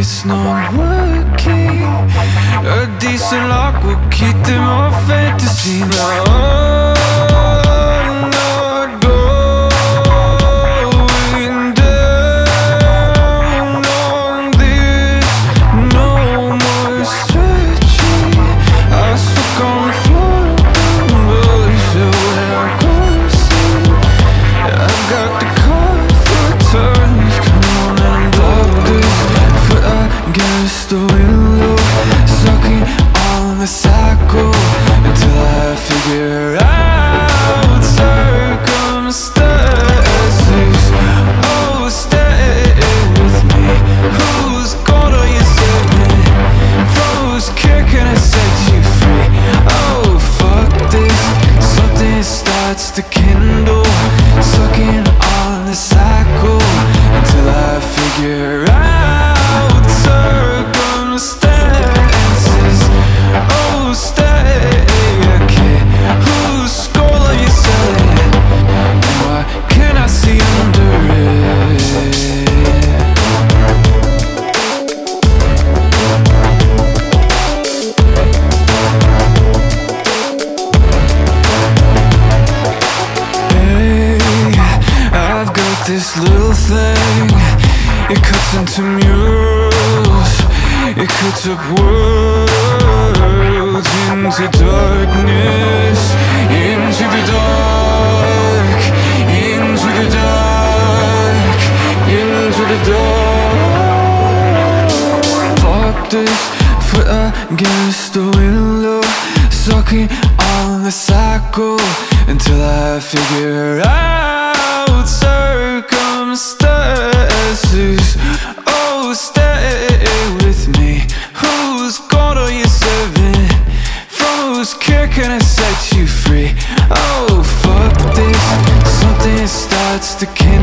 it's not working. A decent lock will keep them all fantasy. Now this little thing. It cuts into murals. It cuts up worlds into darkness, into the dark, into the dark, into the dark. Fuck this foot against the window Sucking on the cycle Until I figure out some stairs Oh, stay with me Whose God are you serving? From whose care can I set you free? Oh, fuck this Something starts to kill